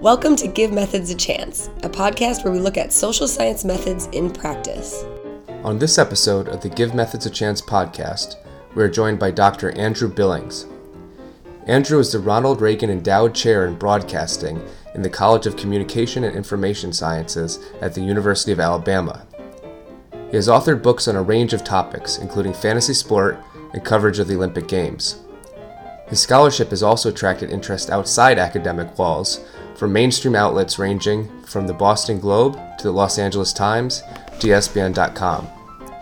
Welcome to Give Methods a Chance, a podcast where we look at social science methods in practice. On this episode of the Give Methods a Chance podcast, we are joined by Dr. Andrew Billings. Andrew is the Ronald Reagan Endowed Chair in Broadcasting in the College of Communication and Information Sciences at the University of Alabama. He has authored books on a range of topics, including fantasy sport and coverage of the Olympic Games. His scholarship has also attracted interest outside academic walls from mainstream outlets ranging from the Boston Globe to the Los Angeles Times to ESPN.com.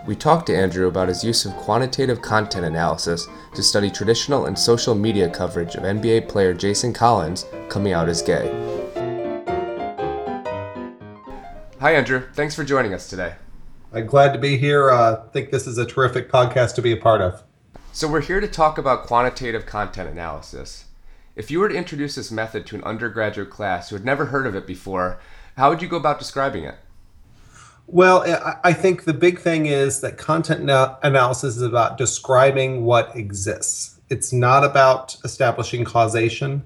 We talked to Andrew about his use of quantitative content analysis to study traditional and social media coverage of NBA player Jason Collins coming out as gay. Hi, Andrew. Thanks for joining us today. I'm glad to be here. I uh, think this is a terrific podcast to be a part of. So, we're here to talk about quantitative content analysis. If you were to introduce this method to an undergraduate class who had never heard of it before, how would you go about describing it? Well, I think the big thing is that content analysis is about describing what exists. It's not about establishing causation.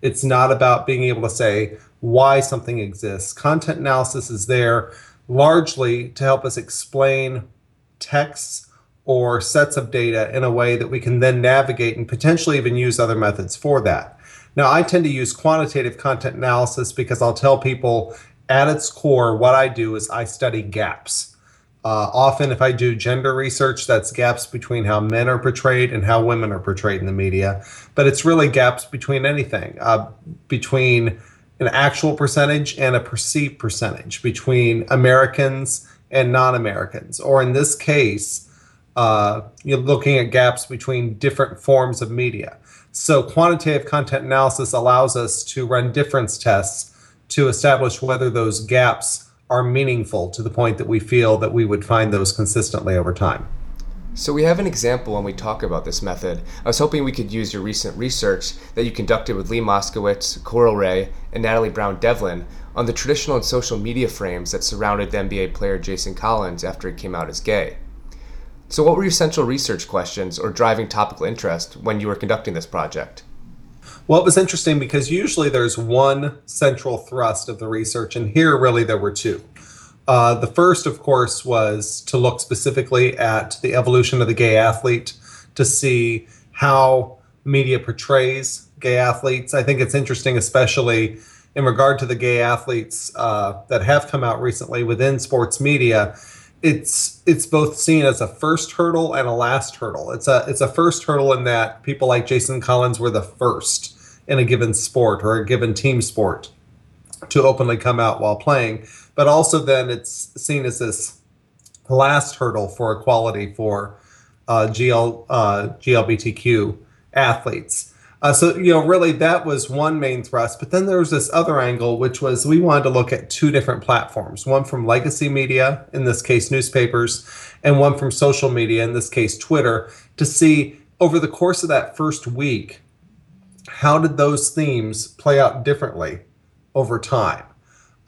It's not about being able to say why something exists. Content analysis is there largely to help us explain texts or sets of data in a way that we can then navigate and potentially even use other methods for that. Now, I tend to use quantitative content analysis because I'll tell people at its core, what I do is I study gaps. Uh, often, if I do gender research, that's gaps between how men are portrayed and how women are portrayed in the media. But it's really gaps between anything, uh, between an actual percentage and a perceived percentage, between Americans and non Americans. Or in this case, uh, you're looking at gaps between different forms of media. So quantitative content analysis allows us to run difference tests to establish whether those gaps are meaningful to the point that we feel that we would find those consistently over time. So we have an example when we talk about this method. I was hoping we could use your recent research that you conducted with Leigh Moscowitz, Coral Rae, and Natalie Brown Devlin on the traditional and social media frames that surrounded the NBA player Jason Collins after he came out as gay. So, what were your central research questions or driving topical interest when you were conducting this project? Well, it was interesting because usually there's one central thrust of the research, and here really there were two. Uh, the first, of course, was to look specifically at the evolution of the gay athlete to see how media portrays gay athletes. I think it's interesting, especially in regard to the gay athletes uh, that have come out recently within sports media it's it's both seen as a first hurdle and a last hurdle. It's a it's a first hurdle in that people like Jason Collins were the first in a given sport or a given team sport to openly come out while playing, but also then it's seen as this last hurdle for equality for uh, GL uh, GLBTQ athletes. Uh, so, you know, really that was one main thrust. But then there was this other angle, which was we wanted to look at two different platforms one from legacy media, in this case, newspapers, and one from social media, in this case, Twitter, to see over the course of that first week, how did those themes play out differently over time?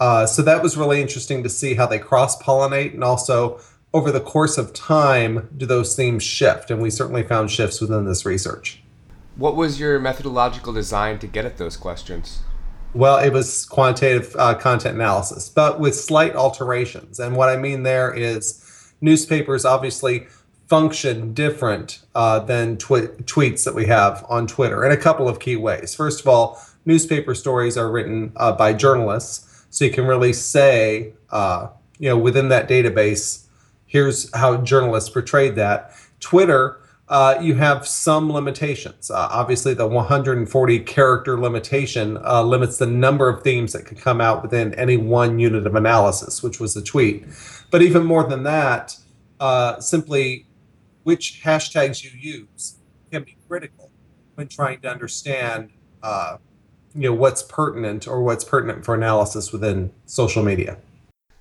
Uh, so that was really interesting to see how they cross pollinate and also over the course of time do those themes shift and we certainly found shifts within this research what was your methodological design to get at those questions? Well, it was quantitative uh, content analysis, but with slight alterations. And what I mean there is newspapers obviously function different uh, than tw- tweets that we have on Twitter in a couple of key ways. First of all, newspaper stories are written uh, by journalists, so you can really say, uh, you know, within that database, here's how journalists portrayed that. Twitter uh, you have some limitations. Uh, obviously, the 140 character limitation uh, limits the number of themes that can come out within any one unit of analysis, which was the tweet. But even more than that, uh, simply which hashtags you use can be critical when trying to understand, uh, you know, what's pertinent or what's pertinent for analysis within social media.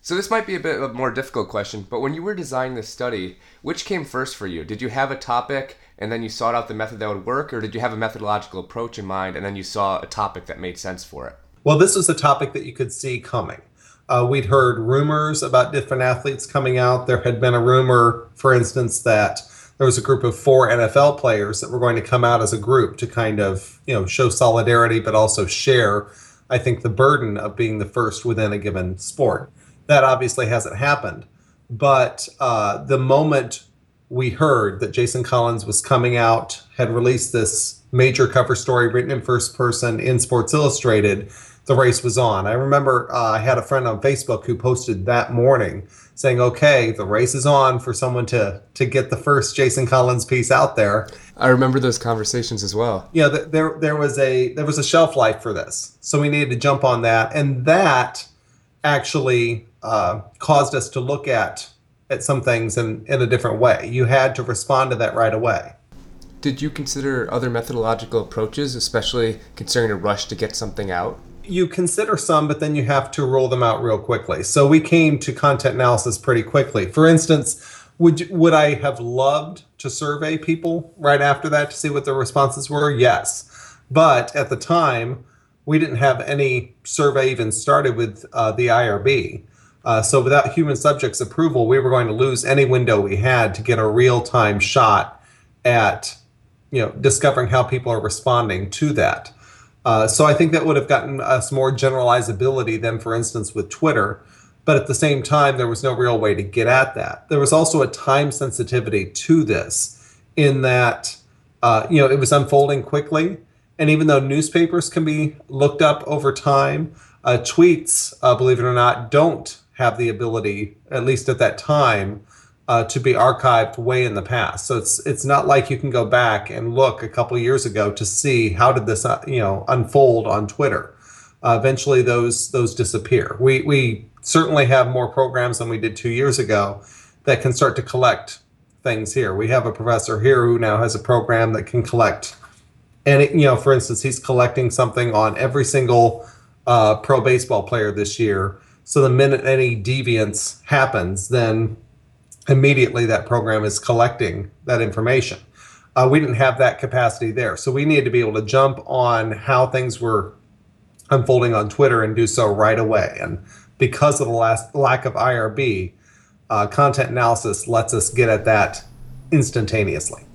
So this might be a bit of a more difficult question, but when you were designing this study, which came first for you? Did you have a topic and then you sought out the method that would work, or did you have a methodological approach in mind and then you saw a topic that made sense for it? Well, this was a topic that you could see coming. Uh, we'd heard rumors about different athletes coming out. There had been a rumor, for instance, that there was a group of four NFL players that were going to come out as a group to kind of, you know, show solidarity, but also share I think, the burden of being the first within a given sport. That obviously hasn't happened. But uh, the moment we heard that Jason Collins was coming out, had released this major cover story written in first person in Sports Illustrated, the race was on. I remember uh, I had a friend on Facebook who posted that morning saying, "Okay, the race is on for someone to to get the first Jason Collins piece out there." I remember those conversations as well. Yeah, there there was a there was a shelf life for this, so we needed to jump on that, and that actually uh, caused us to look at at some things in, in a different way. You had to respond to that right away. Did you consider other methodological approaches, especially considering a rush to get something out? You consider some, but then you have to roll them out real quickly. So we came to content analysis pretty quickly. For instance, would would I have loved to survey people right after that to see what their responses were? Yes, but at the time we didn't have any survey even started with uh, the IRB. Uh, so without human subjects approval, we were going to lose any window we had to get a real time shot at you know discovering how people are responding to that. Uh, so I think that would have gotten us more generalizability than, for instance, with Twitter. But at the same time, there was no real way to get at that. There was also a time sensitivity to this, in that uh, you know it was unfolding quickly, and even though newspapers can be looked up over time, uh, tweets, uh, believe it or not, don't have the ability, at least at that time, uh, to be archived way in the past. So it's it's not like you can go back and look a couple years ago to see how did this uh, you know unfold on Twitter. Uh, eventually, those those disappear. We we certainly have more programs than we did two years ago that can start to collect things here. We have a professor here who now has a program that can collect, and it, you know, for instance, he's collecting something on every single uh, pro baseball player this year. So the minute any deviance happens, then immediately that program is collecting that information. Uh, we didn't have that capacity there. So we needed to be able to jump on how things were unfolding on Twitter and do so right away. And because of the last lack of IRB, uh, content analysis lets us get at that instantaneously.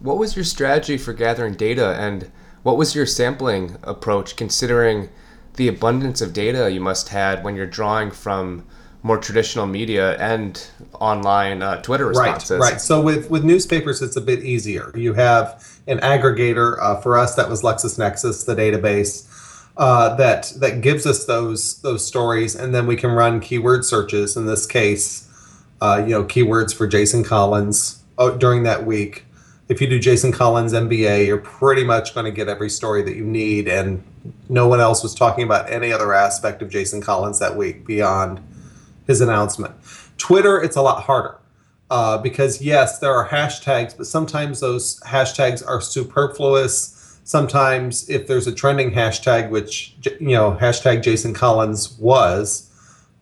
What was your strategy for gathering data and what was your sampling approach considering the abundance of data you must had when you're drawing from more traditional media and online uh, Twitter responses. Right, right. So with with newspapers, it's a bit easier. You have an aggregator. Uh, for us, that was LexisNexis, the database uh, that that gives us those those stories, and then we can run keyword searches. In this case, uh, you know, keywords for Jason Collins uh, during that week. If you do Jason Collins NBA, you're pretty much going to get every story that you need, and no one else was talking about any other aspect of Jason Collins that week beyond his announcement. Twitter, it's a lot harder uh, because yes, there are hashtags, but sometimes those hashtags are superfluous. Sometimes, if there's a trending hashtag, which you know, hashtag Jason Collins was,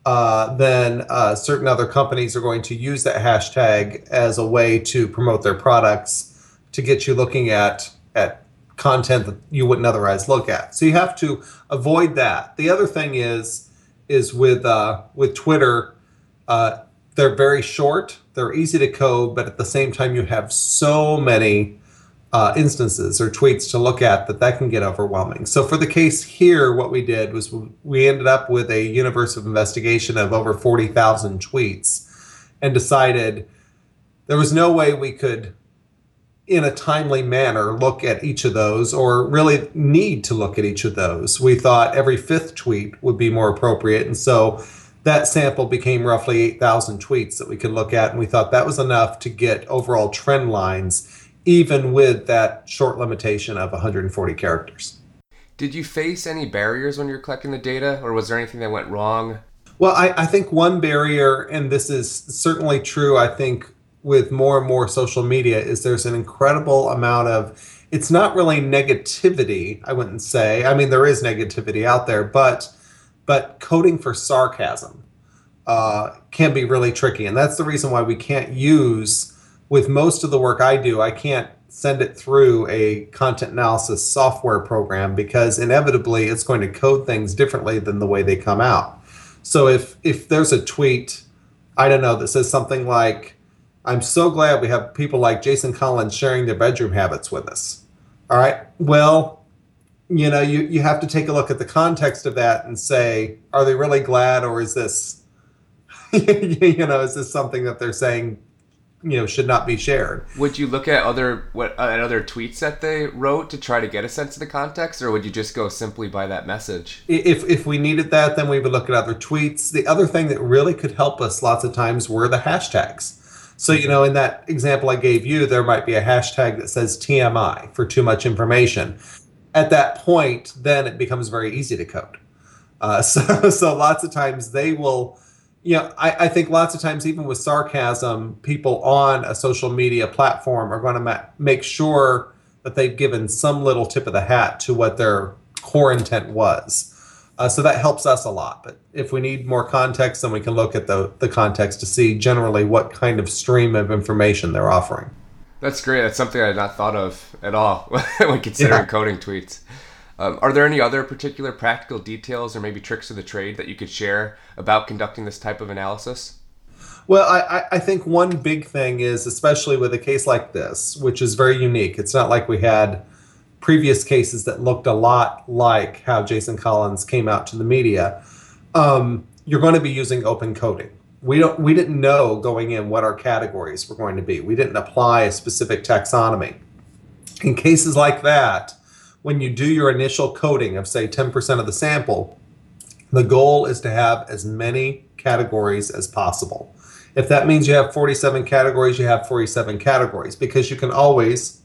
uh, then uh, certain other companies are going to use that hashtag as a way to promote their products to get you looking at at content that you wouldn't otherwise look at. So you have to avoid that. The other thing is is with uh, with Twitter, uh, they're very short, they're easy to code, but at the same time, you have so many uh, instances or tweets to look at that that can get overwhelming. So for the case here, what we did was we ended up with a universe of investigation of over forty thousand tweets, and decided there was no way we could in a timely manner look at each of those or really need to look at each of those. We thought every fifth tweet would be more appropriate. And so that sample became roughly 8,000 tweets that we could look at. And we thought that was enough to get overall trend lines, even with that short limitation of 140 characters. Did you face any barriers when you're collecting the data, or was there anything that went wrong? Well, I, I think one barrier, and this is certainly true, I think, with more and more social media is there's an incredible amount of it's not really negativity i wouldn't say. I mean there is negativity out there but but coding for sarcasm uh, can be really tricky. And that's the reason why we can't use with most of the work i do i can't send it through a content analysis software program because inevitably it's going to code things differently than the way they come out. So if if there's a tweet i don't know that says something like I'm so glad we have people like Jason Collins sharing their bedroom habits with us. All right. Well, you know, you, you have to take a look at the context of that and say, are they really glad or is this, you know, is this something that they're saying, you know, should not be shared? Would you look at other what at other tweets that they wrote to try to get a sense of the context, or would you just go simply by that message? If if we needed that, then we would look at other tweets. The other thing that really could help us lots of times were the hashtags. So, you know, in that example I gave you, there might be a hashtag that says TMI for too much information at that point, then it becomes very easy to code. Uh, so, so lots of times they will, you know, I, I think lots of times, even with sarcasm, people on a social media platform are going to ma- make sure that they've given some little tip of the hat to what their core intent was. Uh, so that helps us a lot. But if we need more context, then we can look at the, the context to see generally what kind of stream of information they're offering. That's great. That's something I had not thought of at all when considering yeah. coding tweets. Um, are there any other particular practical details or maybe tricks of the trade that you could share about conducting this type of analysis? Well, I, I think one big thing is, especially with a case like this, which is very unique, it's not like we had previous cases that looked a lot like how Jason Collins came out to the media. Um, you're going to be using open coding we don't we didn't know going in what our categories were going to be. We didn't apply a specific taxonomy. In cases like that, when you do your initial coding of say 10% of the sample, the goal is to have as many categories as possible. If that means you have 47 categories, you have 47 categories because you can always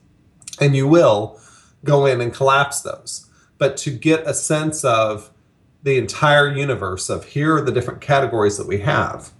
and you will go in and collapse those. But to get a sense of the entire universe of here are the different categories that we have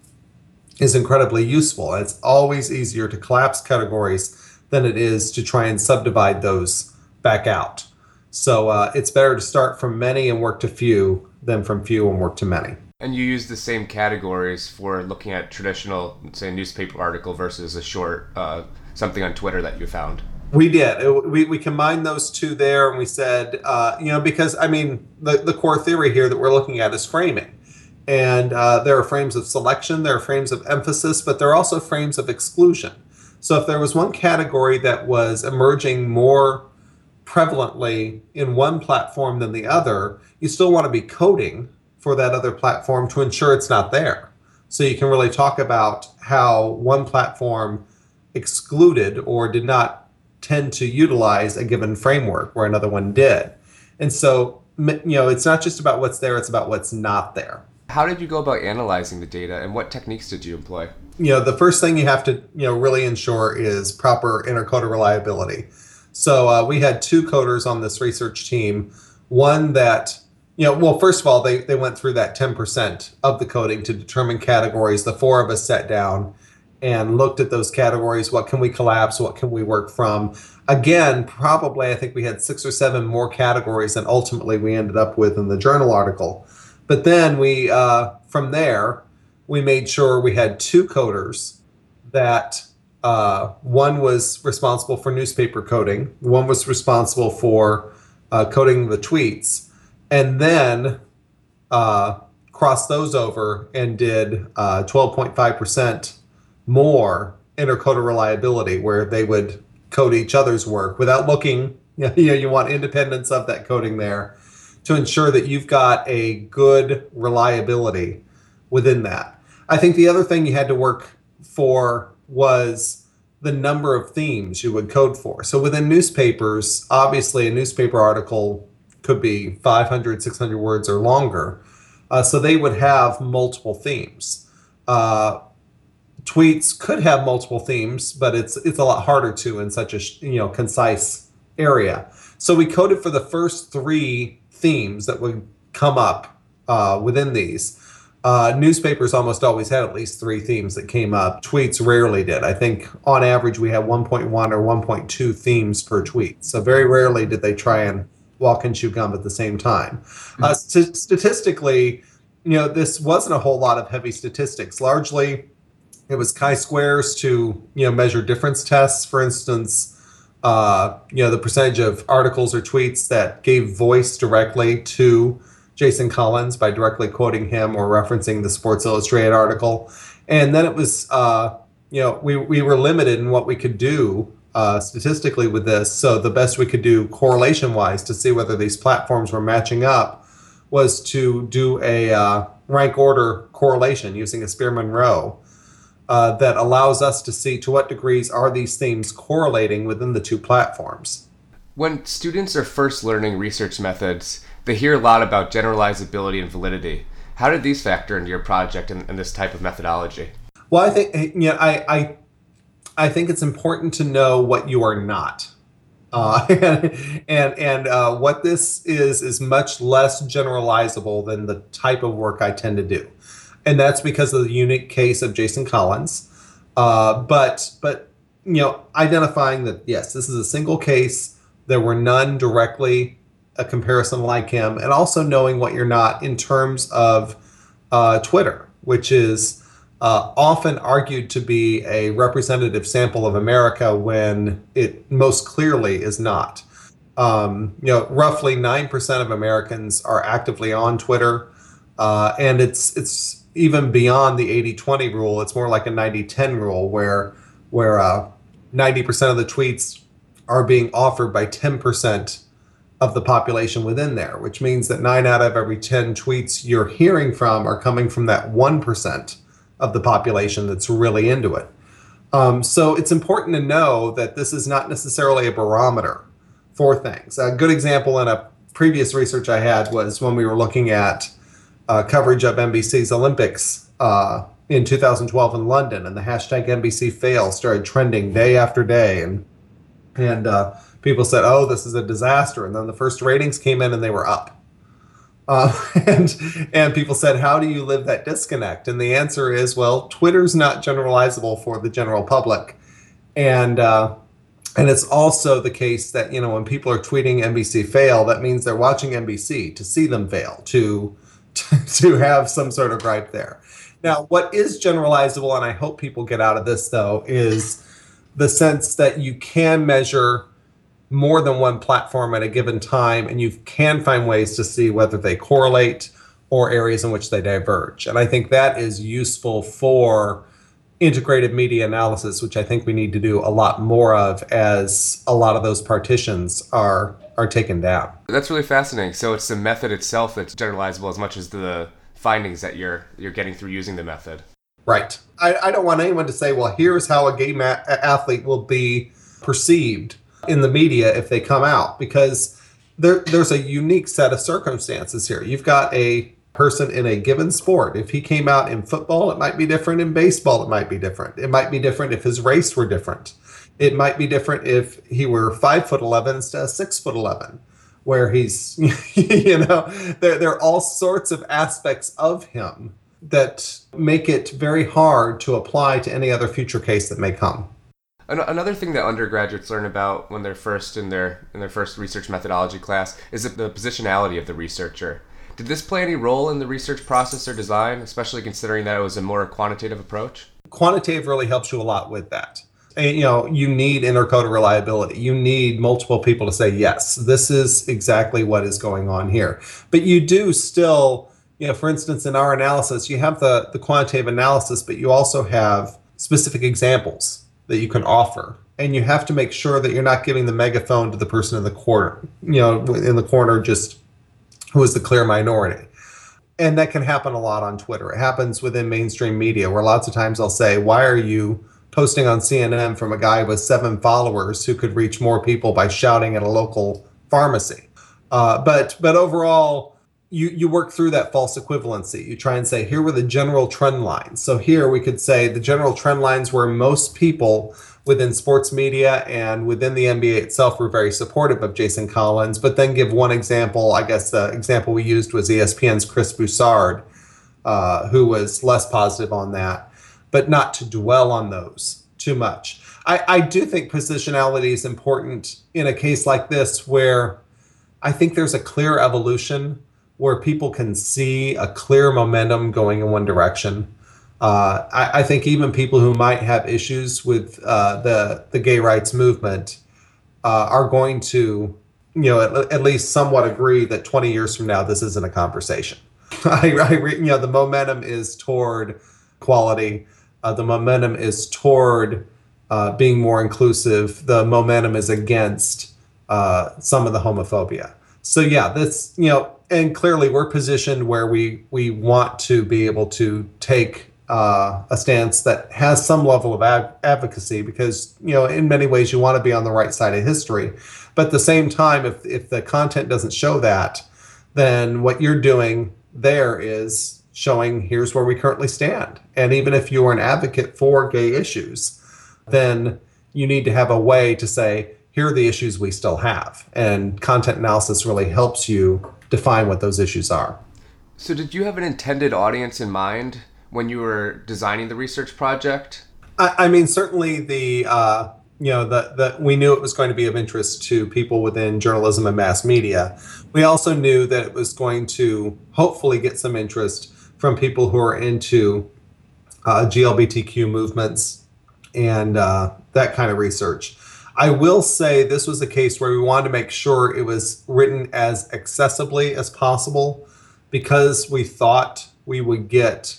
is incredibly useful. It's always easier to collapse categories than it is to try and subdivide those back out. So uh, it's better to start from many and work to few than from few and work to many. And you use the same categories for looking at traditional, say, newspaper article versus a short uh, something on Twitter that you found. We did. It, we, we combined those two there, and we said, uh, you know, because I mean, the, the core theory here that we're looking at is framing. And uh, there are frames of selection, there are frames of emphasis, but there are also frames of exclusion. So if there was one category that was emerging more prevalently in one platform than the other, you still want to be coding for that other platform to ensure it's not there. So you can really talk about how one platform excluded or did not tend to utilize a given framework where another one did. And so, you know, it's not just about what's there, it's about what's not there. How did you go about analyzing the data and what techniques did you employ? You know, the first thing you have to, you know, really ensure is proper intercoder reliability. So uh, we had two coders on this research team. One that, you know, well, first of all, they, they went through that 10% of the coding to determine categories. The four of us sat down and looked at those categories. What can we collapse? What can we work from? Again, probably I think we had six or seven more categories than ultimately we ended up with in the journal article. But then we, uh, from there, we made sure we had two coders that uh, one was responsible for newspaper coding, one was responsible for uh, coding the tweets, and then uh, crossed those over and did 12.5% uh, more intercoder reliability, where they would code each other's work without looking. You know, you want independence of that coding there to ensure that you've got a good reliability within that. I think the other thing you had to work for was the number of themes you would code for. So within newspapers, obviously a newspaper article could be 500, 600 words or longer. Uh, so they would have multiple themes. Uh, tweets could have multiple themes, but it's it's a lot harder to in such a you know concise area. So we coded for the first three themes that would come up uh, within these. Uh, newspapers almost always had at least three themes that came up. Tweets rarely did. I think on average we had 1.1 or 1.2 themes per tweet. So very rarely did they try and walk and chew gum at the same time. Uh, st- statistically, you know, this wasn't a whole lot of heavy statistics. Largely, it was chi-squares to you know measure difference tests. For instance, uh, you know, the percentage of articles or tweets that gave voice directly to Jason Collins by directly quoting him or referencing the Sports Illustrated article. And then it was uh, you know, we, we were limited in what we could do uh, statistically with this. So the best we could do correlation wise to see whether these platforms were matching up was to do a uh, rank order correlation using a Spearman rho uh, that allows us to see to what degrees are these themes correlating within the two platforms. When students are first learning research methods, they hear a lot about generalizability and validity. How did these factor into your project and, and this type of methodology? Well, I think you know, I, I I think it's important to know what you are not. Uh, and and, and uh, what this is is much less generalizable than the type of work I tend to do, and that's because of the unique case of Jason Collins. Uh, but but you know, identifying that yes, this is a single case. There were none directly a comparison like him, and also knowing what you're not in terms of uh, Twitter, which is uh, often argued to be a representative sample of America when it most clearly is not. Um, you know, roughly nine percent of Americans are actively on Twitter, uh, and it's it's even beyond the 80-20 rule. It's more like a 90-10 rule where where uh, ninety percent of the tweets are being offered by ten percent of the population within there, which means that nine out of every ten tweets you're hearing from are coming from that one percent of the population that's really into it. Um, so it's important to know that this is not necessarily a barometer for things. A good example in a previous research I had was when we were looking at uh, coverage of NBC's Olympics uh, in 2012 in London, and the hashtag NBC fail started trending day after day, and and uh, people said, "Oh, this is a disaster," and then the first ratings came in and they were up. Uh, and and people said, how do you live that disconnect? And the answer is, well, Twitter's not generalizable for the general public, and uh, and it's also the case that you know when people are tweeting NBC fail, that means they're watching NBC to see them fail, to to have some sort of gripe there. Now, what is generalizable, and I hope people get out of this though, is the sense that you can measure more than one platform at a given time, and you can find ways to see whether they correlate or areas in which they diverge. And I think that is useful for integrated media analysis, which I think we need to do a lot more of as a lot of those partitions are are taken down. That's really fascinating. So it's the method itself that's generalizable as much as the findings that you're you're getting through using the method. Right. I, I don't want anyone to say, well, here's how a gay ma- athlete will be perceived in the media if they come out because there, there's a unique set of circumstances here. You've got a person in a given sport. If he came out in football, it might be different. In baseball, it might be different. It might be different if his race were different. It might be different if he were five foot eleven instead of six foot eleven, where he's you know there there are all sorts of aspects of him that make it very hard to apply to any other future case that may come. Another thing that undergraduates learn about when they're first in their in their first research methodology class is the positionality of the researcher. Did this play any role in the research process or design, especially considering that it was a more quantitative approach? Quantitative really helps you a lot with that. And, you know, you need intercoder reliability. You need multiple people to say, yes, this is exactly what is going on here. But you do still, you know, for instance, in our analysis, you have the, the quantitative analysis, but you also have specific examples that you can offer and you have to make sure that you're not giving the megaphone to the person in the corner you know in the corner just who is the clear minority and that can happen a lot on twitter it happens within mainstream media where lots of times i'll say why are you posting on cnn from a guy with seven followers who could reach more people by shouting at a local pharmacy uh, but but overall you you work through that false equivalency. You try and say here were the general trend lines. So here we could say the general trend lines were most people within sports media and within the NBA itself were very supportive of Jason Collins. But then give one example. I guess the example we used was ESPN's Chris Broussard, uh, who was less positive on that. But not to dwell on those too much. I, I do think positionality is important in a case like this where I think there's a clear evolution where people can see a clear momentum going in one direction. Uh, I, I, think even people who might have issues with uh, the the gay rights movement uh, are going to, you know, at, at, least somewhat agree that 20 years from now this isn't a conversation. I, I you know, the momentum is toward quality. Uh, the momentum is toward uh, being more inclusive. The momentum is against uh, some of the homophobia. So yeah, this you know, and clearly we're positioned where we we want to be able to take uh, a stance that has some level of ad- advocacy because you know in many ways you want to be on the right side of history, but at the same time, if if the content doesn't show that, then what you're doing there is showing here's where we currently stand. And even if you are an advocate for gay issues, then you need to have a way to say here are the issues we still have. And content analysis really helps you define what those issues are. So, did you have an intended audience in mind when you were designing the research project? I, I mean, certainly the uh, you know that that we knew it was going to be of interest to people within journalism and mass media. We also knew that it was going to hopefully get some interest from people who are into uh, GLBTQ movements and uh, that kind of research. I will say this was a case where we wanted to make sure it was written as accessibly as possible because we thought we would get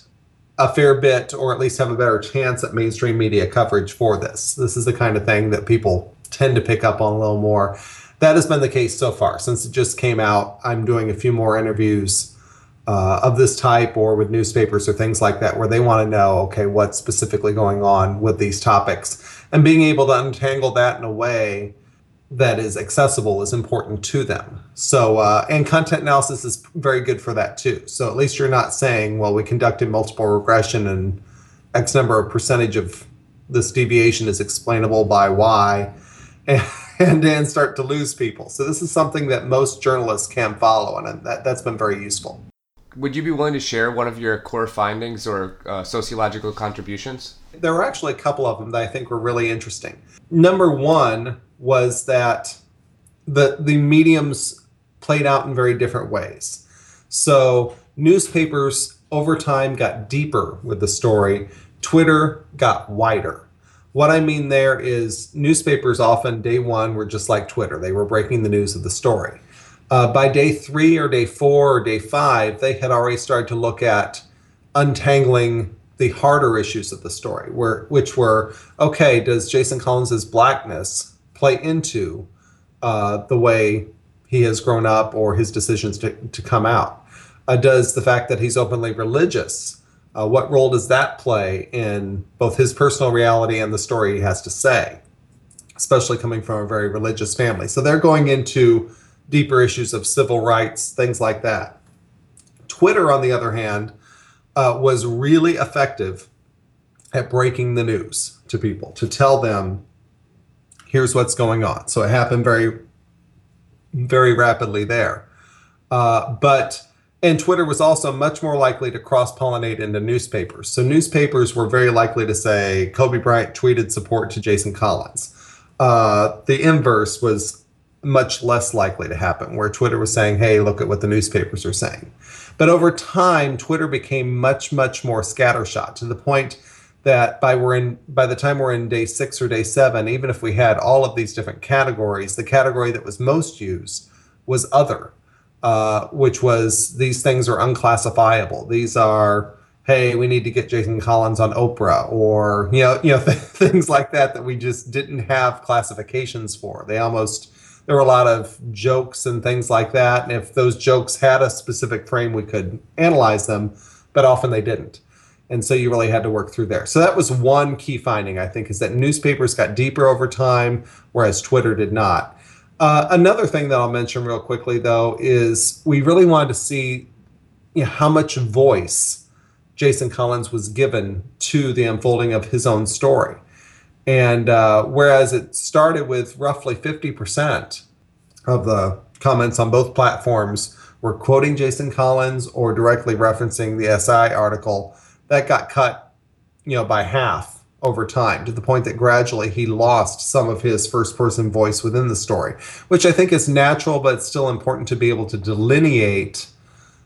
a fair bit or at least have a better chance at mainstream media coverage for this. This is the kind of thing that people tend to pick up on a little more. That has been the case so far. Since it just came out, I'm doing a few more interviews uh, of this type or with newspapers or things like that where they want to know, okay, what's specifically going on with these topics and being able to untangle that in a way that is accessible is important to them. So, uh, and content analysis is very good for that too. So, at least you're not saying, well, we conducted multiple regression and X number of percentage of this deviation is explainable by Y, and, then start to lose people. So, this is something that most journalists can follow, and that, that's been very useful. Would you be willing to share one of your core findings or uh, sociological contributions? There were actually a couple of them that I think were really interesting. Number one was that the the mediums played out in very different ways. So newspapers over time got deeper with the story. Twitter got wider. What I mean there is newspapers often day one were just like Twitter. They were breaking the news of the story. Uh, by day three or day four or day five, they had already started to look at untangling the harder issues of the story, where which were okay, does Jason Collins's blackness play into uh, the way he has grown up or his decisions to, to come out? Uh, does the fact that he's openly religious, uh, what role does that play in both his personal reality and the story he has to say, especially coming from a very religious family? So they're going into deeper issues of civil rights, things like that. Twitter, on the other hand, uh, was really effective at breaking the news to people, to tell them, here's what's going on. So it happened very, very rapidly there. Uh, but and Twitter was also much more likely to cross pollinate into newspapers. So newspapers were very likely to say Kobe Bryant tweeted support to Jason Collins. Uh, the inverse was much less likely to happen, where Twitter was saying, hey, look at what the newspapers are saying. But over time, Twitter became much, much more scattershot to the point that by we're in by the time we're in day six or day seven, even if we had all of these different categories, the category that was most used was other, uh, which was these things are unclassifiable. These are hey, we need to get Jason Collins on Oprah, or you know, you know, th- things like that that we just didn't have classifications for. They almost there were a lot of jokes and things like that. And if those jokes had a specific frame, we could analyze them, but often they didn't. And so you really had to work through there. So that was one key finding, I think, is that newspapers got deeper over time, whereas Twitter did not. Uh, another thing that I'll mention real quickly, though, is we really wanted to see you know, how much voice Jason Collins was given to the unfolding of his own story. And uh, whereas it started with roughly 50% of the comments on both platforms were quoting Jason Collins or directly referencing the SI article, that got cut, you know, by half over time to the point that gradually he lost some of his first person voice within the story, which I think is natural, but it's still important to be able to delineate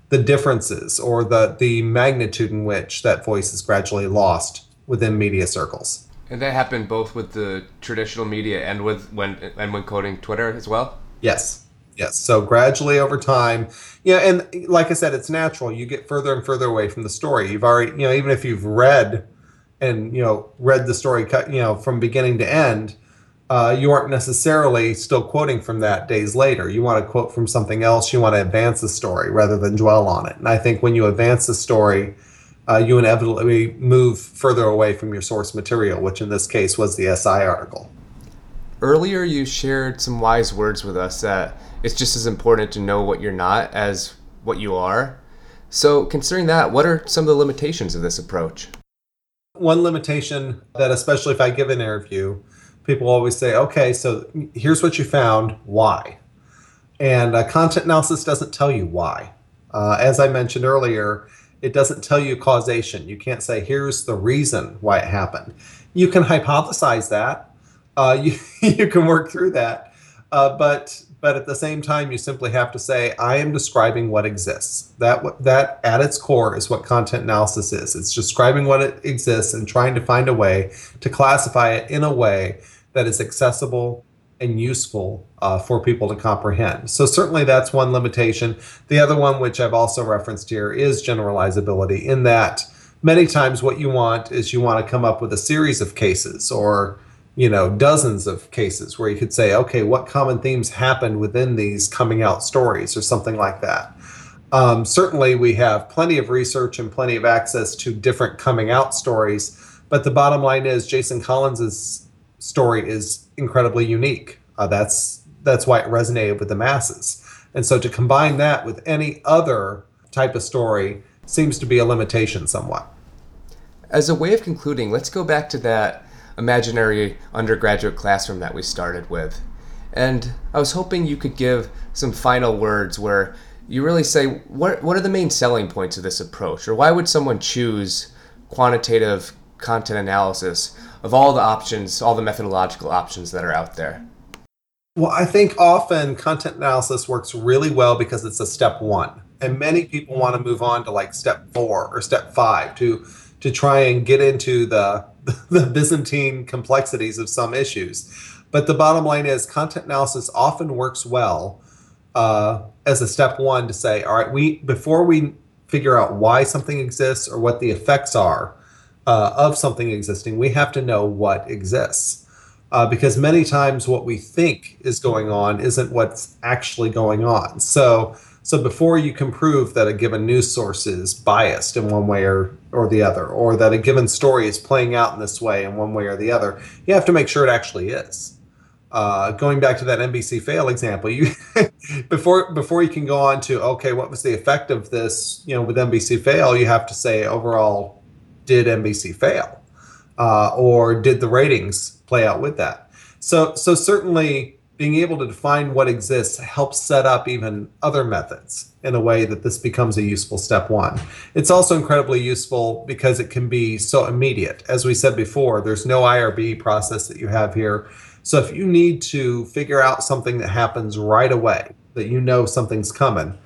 the differences or the the magnitude in which that voice is gradually lost within media circles. And that happened both with the traditional media and with when and when coding Twitter as well. Yes, yes. So gradually over time, yeah, and like I said, it's natural. You get further and further away from the story. You've already, you know, even if you've read, and you know read the story you know from beginning to end uh, you aren't necessarily still quoting from that days later you want to quote from something else you want to advance the story rather than dwell on it and i think when you advance the story uh, you inevitably move further away from your source material which in this case was the si article earlier you shared some wise words with us that it's just as important to know what you're not as what you are so considering that what are some of the limitations of this approach one limitation that, especially if I give an interview, people always say, okay, so here's what you found, why? And uh, content analysis doesn't tell you why. Uh, as I mentioned earlier, it doesn't tell you causation. You can't say, here's the reason why it happened. You can hypothesize that, uh, you, you can work through that. Uh, but but at the same time you simply have to say i am describing what exists that that at its core is what content analysis is it's describing what it exists and trying to find a way to classify it in a way that is accessible and useful uh, for people to comprehend. So certainly that's one limitation. The other one which i've also referenced here is generalizability in that many times what you want is you want to come up with a series of cases or you know dozens of cases where you could say okay what common themes happened within these coming out stories? or something like that. Um, certainly we have plenty of research and plenty of access to different coming out stories but the bottom line is jason collins's story is incredibly unique. Uh, that's that's why it resonated with the masses. And so to combine that with any other type of story seems to be a limitation somewhat. As a way of concluding let's go back to that imaginary undergraduate classroom that we started with. And I was hoping you could give some final words where you really say what what are the main selling points of this approach? Or why would someone choose quantitative content analysis of all the options, all the methodological options that are out there? Well, I think often content analysis works really well because it's a step 1. And many people want to move on to like step 4 or step 5 to to try and get into the the Byzantine complexities of some issues. But the bottom line is content analysis often works well uh, as a step one to say, all right, we before we figure out why something exists or what the effects are uh, of something existing, we have to know what exists. Uh, because many times what we think is going on isn't what's actually going on. So so before you can prove that a given news source is biased in one way or, or the other, or that a given story is playing out in this way in one way or the other, you have to make sure it actually is. Uh, going back to that NBC fail example, you before before you can go on to okay, what was the effect of this? You know, with NBC fail, you have to say overall, did NBC fail, uh, or did the ratings play out with that? So so certainly being able to define what exists helps set up even other methods in a way that this becomes a useful step one. It's also incredibly useful because it can be so immediate. As we said before, there's no IRB process that you have here. So if you need to figure out something that happens right away, that you know something's coming,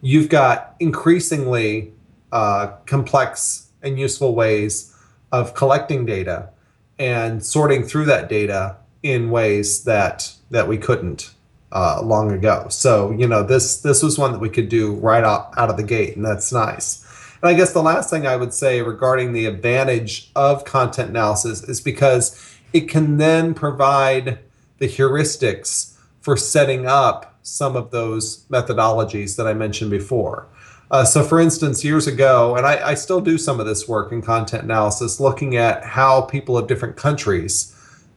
you've got increasingly uh, complex and useful ways of collecting data and sorting through that data in ways that that we couldn't uh, long ago. So you know this this was one that we could do right out, out of the gate, and that's nice. And I guess the last thing I would say regarding the advantage of content analysis is because it can then provide the heuristics for setting up some of those methodologies that I mentioned before. Uh, so, for instance, years ago, and I, I, still do some of this work in content analysis, looking at how people of different countries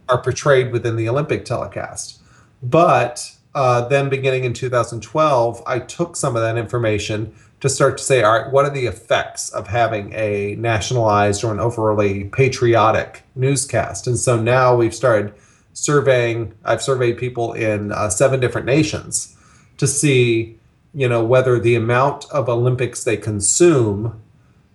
are portrayed within the Olympic telecast. But uh, then beginning in 2012, I took some of that information to start to say, all right, what are the effects of having a nationalized or an overly patriotic newscast? And so now we've started surveying, I've surveyed people in uh, seven different nations to see, you know, whether the amount of Olympics they consume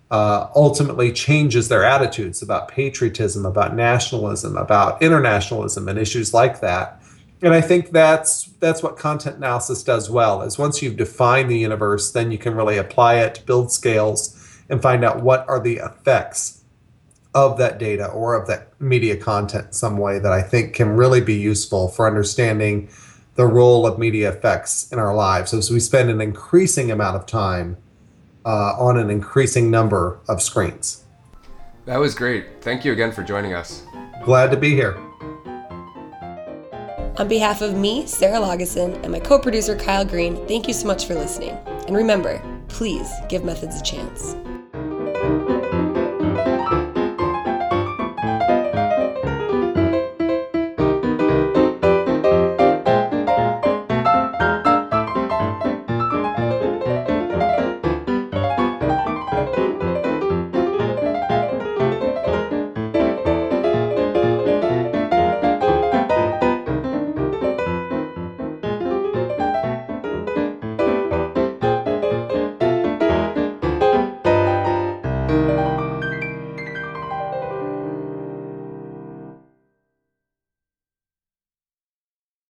uh, ultimately changes their attitudes about patriotism, about nationalism, about internationalism, and issues like that. And I think that's that's what content analysis does well. Is once you've defined the universe, then you can really apply it, build scales, and find out what are the effects of that data or of that media content in some way that I think can really be useful for understanding the role of media effects in our lives as we spend an increasing amount of time uh, on an increasing number of screens. That was great. Thank you again for joining us. Glad to be here. On behalf of me, Sarah Lageson, and my co producer, Kyle Green, thank you so much for listening. And remember, please give methods a chance.